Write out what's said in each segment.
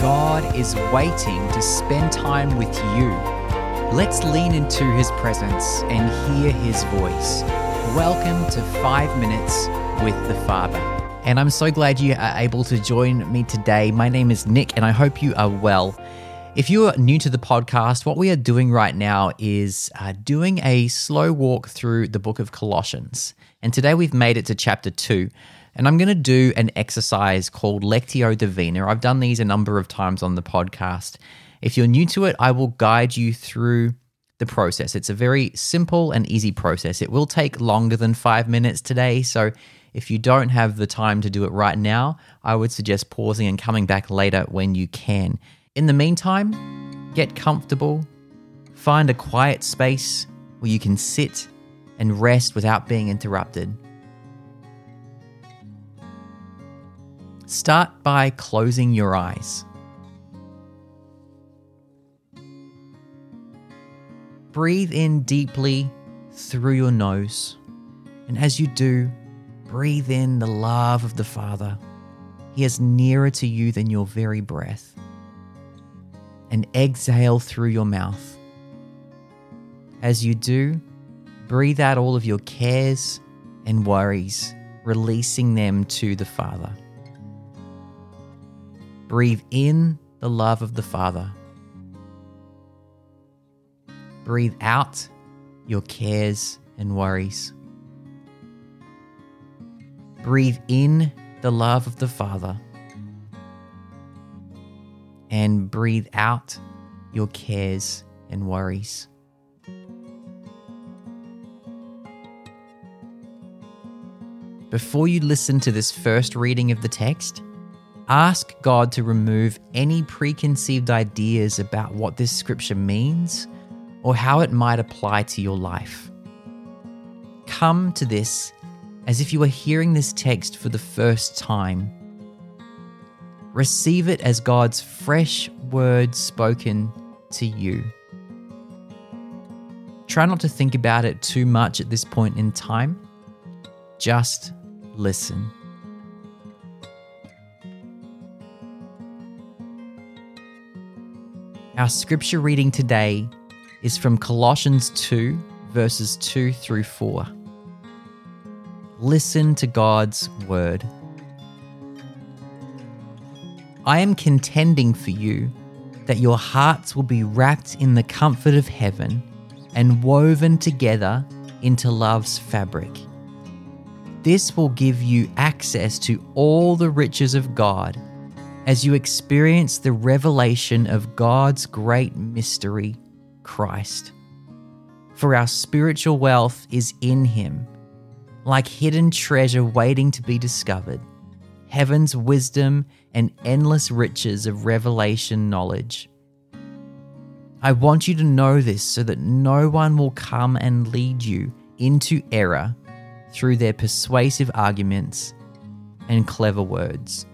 God is waiting to spend time with you. Let's lean into His presence and hear His voice. Welcome to Five Minutes with the Father. And I'm so glad you are able to join me today. My name is Nick, and I hope you are well. If you are new to the podcast, what we are doing right now is uh, doing a slow walk through the book of Colossians. And today we've made it to chapter 2. And I'm going to do an exercise called Lectio Divina. I've done these a number of times on the podcast. If you're new to it, I will guide you through the process. It's a very simple and easy process. It will take longer than five minutes today. So if you don't have the time to do it right now, I would suggest pausing and coming back later when you can. In the meantime, get comfortable, find a quiet space where you can sit and rest without being interrupted. Start by closing your eyes. Breathe in deeply through your nose, and as you do, breathe in the love of the Father. He is nearer to you than your very breath. And exhale through your mouth. As you do, breathe out all of your cares and worries, releasing them to the Father. Breathe in the love of the Father. Breathe out your cares and worries. Breathe in the love of the Father. And breathe out your cares and worries. Before you listen to this first reading of the text, Ask God to remove any preconceived ideas about what this scripture means or how it might apply to your life. Come to this as if you were hearing this text for the first time. Receive it as God's fresh word spoken to you. Try not to think about it too much at this point in time. Just listen. Our scripture reading today is from Colossians 2, verses 2 through 4. Listen to God's word. I am contending for you that your hearts will be wrapped in the comfort of heaven and woven together into love's fabric. This will give you access to all the riches of God as you experience the revelation of God's great mystery, Christ. For our spiritual wealth is in Him, like hidden treasure waiting to be discovered, heaven's wisdom and endless riches of revelation knowledge. I want you to know this so that no one will come and lead you into error through their persuasive arguments and clever words.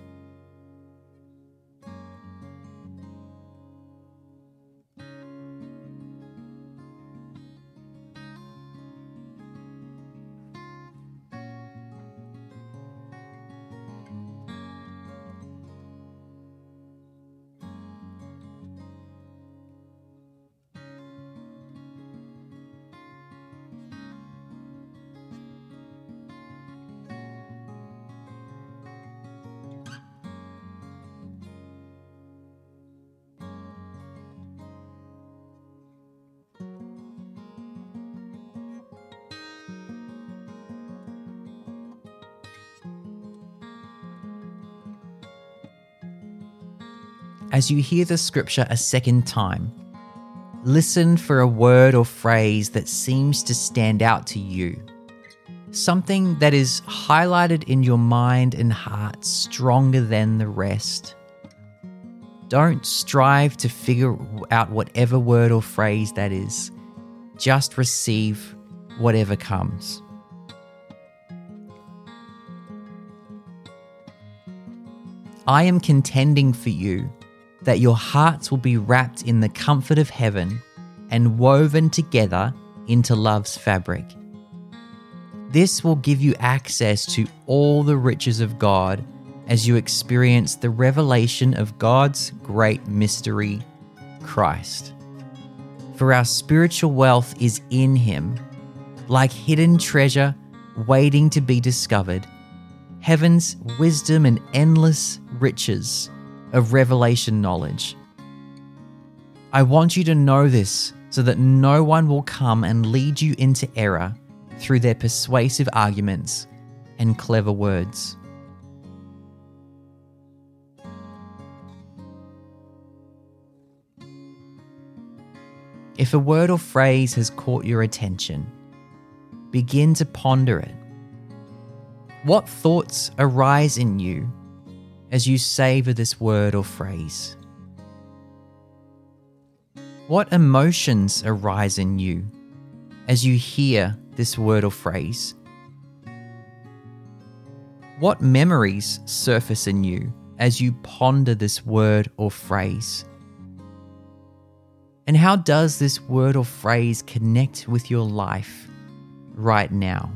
As you hear the scripture a second time, listen for a word or phrase that seems to stand out to you. Something that is highlighted in your mind and heart stronger than the rest. Don't strive to figure out whatever word or phrase that is. Just receive whatever comes. I am contending for you that your hearts will be wrapped in the comfort of heaven and woven together into love's fabric. This will give you access to all the riches of God as you experience the revelation of God's great mystery, Christ. For our spiritual wealth is in Him, like hidden treasure waiting to be discovered, heaven's wisdom and endless riches of revelation knowledge. I want you to know this so that no one will come and lead you into error through their persuasive arguments and clever words. If a word or phrase has caught your attention, begin to ponder it. What thoughts arise in you as you savor this word or phrase? What emotions arise in you as you hear this word or phrase? What memories surface in you as you ponder this word or phrase? And how does this word or phrase connect with your life right now?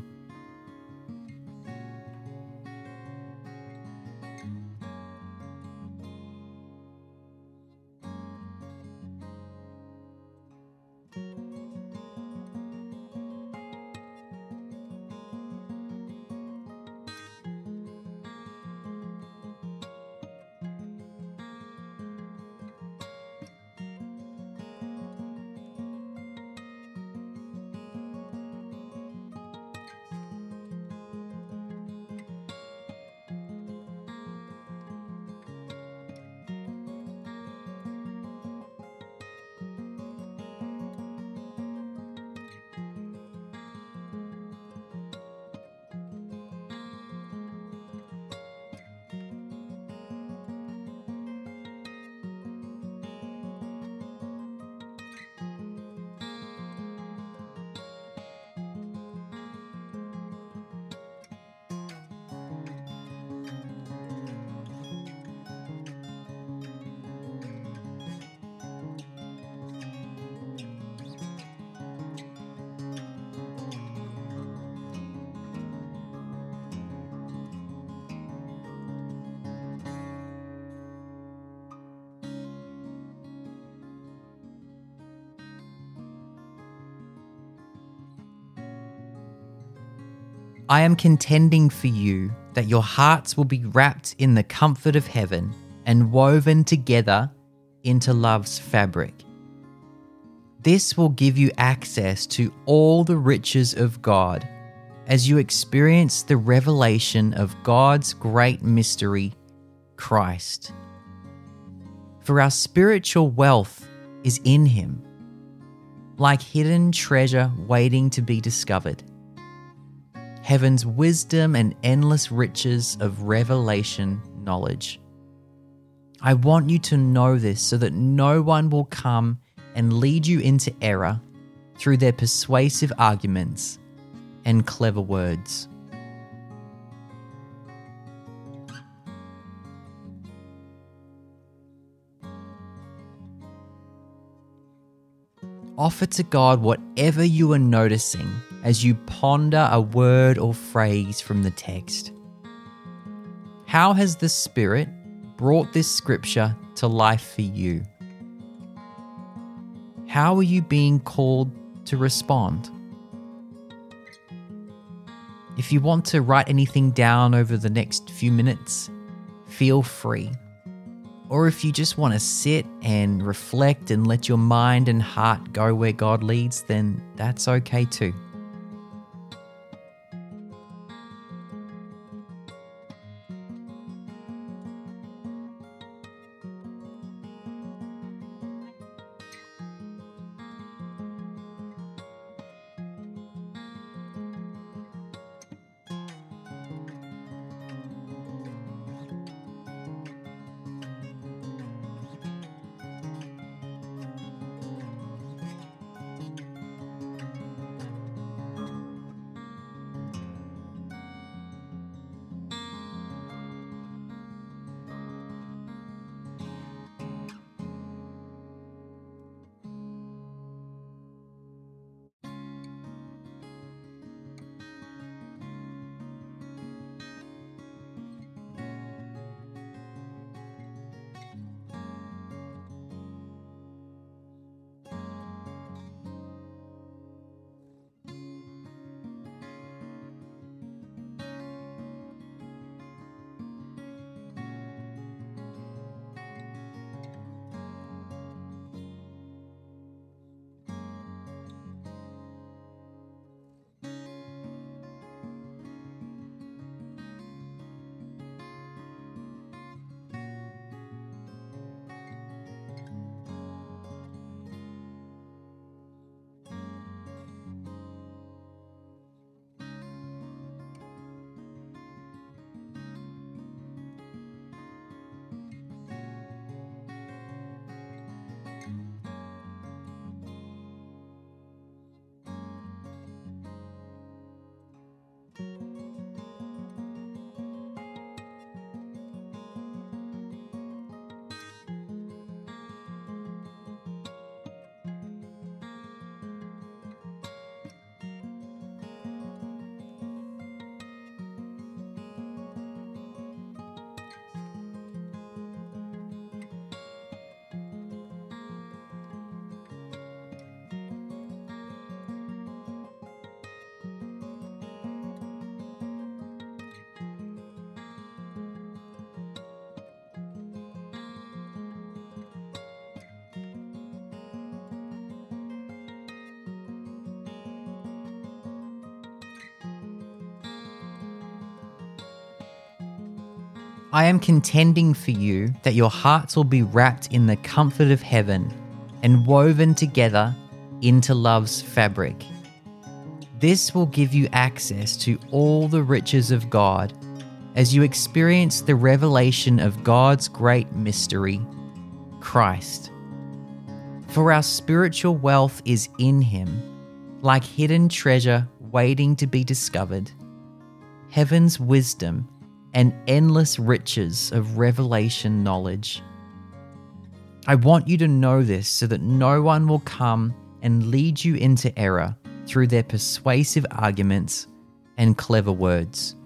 I am contending for you that your hearts will be wrapped in the comfort of heaven and woven together into love's fabric. This will give you access to all the riches of God as you experience the revelation of God's great mystery, Christ. For our spiritual wealth is in Him, like hidden treasure waiting to be discovered heaven's wisdom and endless riches of revelation knowledge. I want you to know this so that no one will come and lead you into error through their persuasive arguments and clever words. Offer to God whatever you are noticing as you ponder a word or phrase from the text. How has the Spirit brought this scripture to life for you? How are you being called to respond? If you want to write anything down over the next few minutes, feel free. Or if you just want to sit and reflect and let your mind and heart go where God leads, then that's okay too. I am contending for you that your hearts will be wrapped in the comfort of heaven and woven together into love's fabric. This will give you access to all the riches of God as you experience the revelation of God's great mystery, Christ. For our spiritual wealth is in Him, like hidden treasure waiting to be discovered. Heaven's wisdom and endless riches of revelation knowledge. I want you to know this so that no one will come and lead you into error through their persuasive arguments and clever words.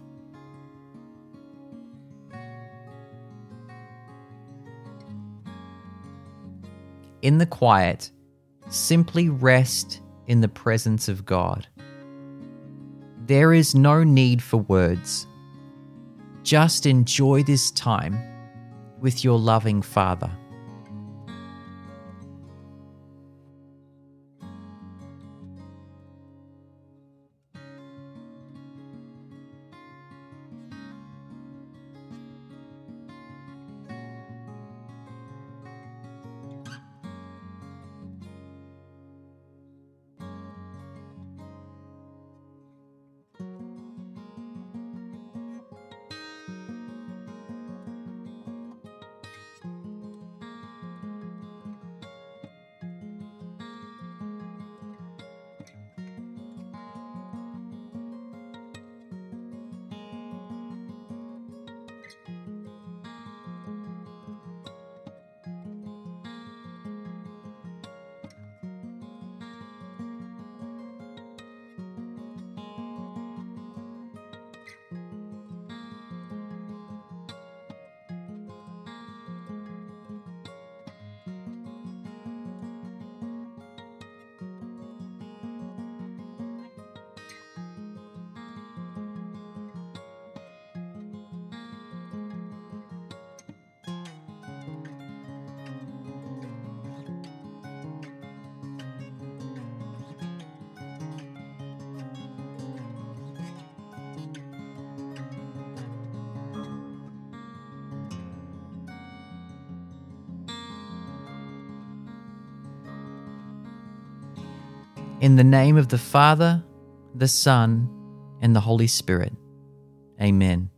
In the quiet, simply rest in the presence of God. There is no need for words. Just enjoy this time with your loving Father. In the name of the Father, the Son, and the Holy Spirit. Amen.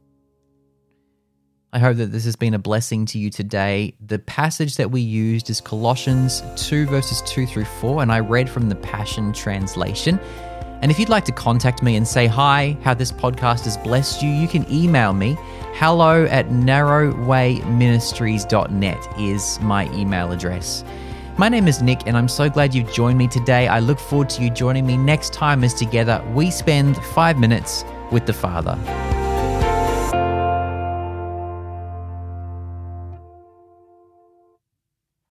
I hope that this has been a blessing to you today. The passage that we used is Colossians 2, verses 2 through 4, and I read from the Passion Translation. And if you'd like to contact me and say hi, how this podcast has blessed you, you can email me. Hello at narrowwayministries.net is my email address. My name is Nick, and I'm so glad you've joined me today. I look forward to you joining me next time as together we spend five minutes with the Father.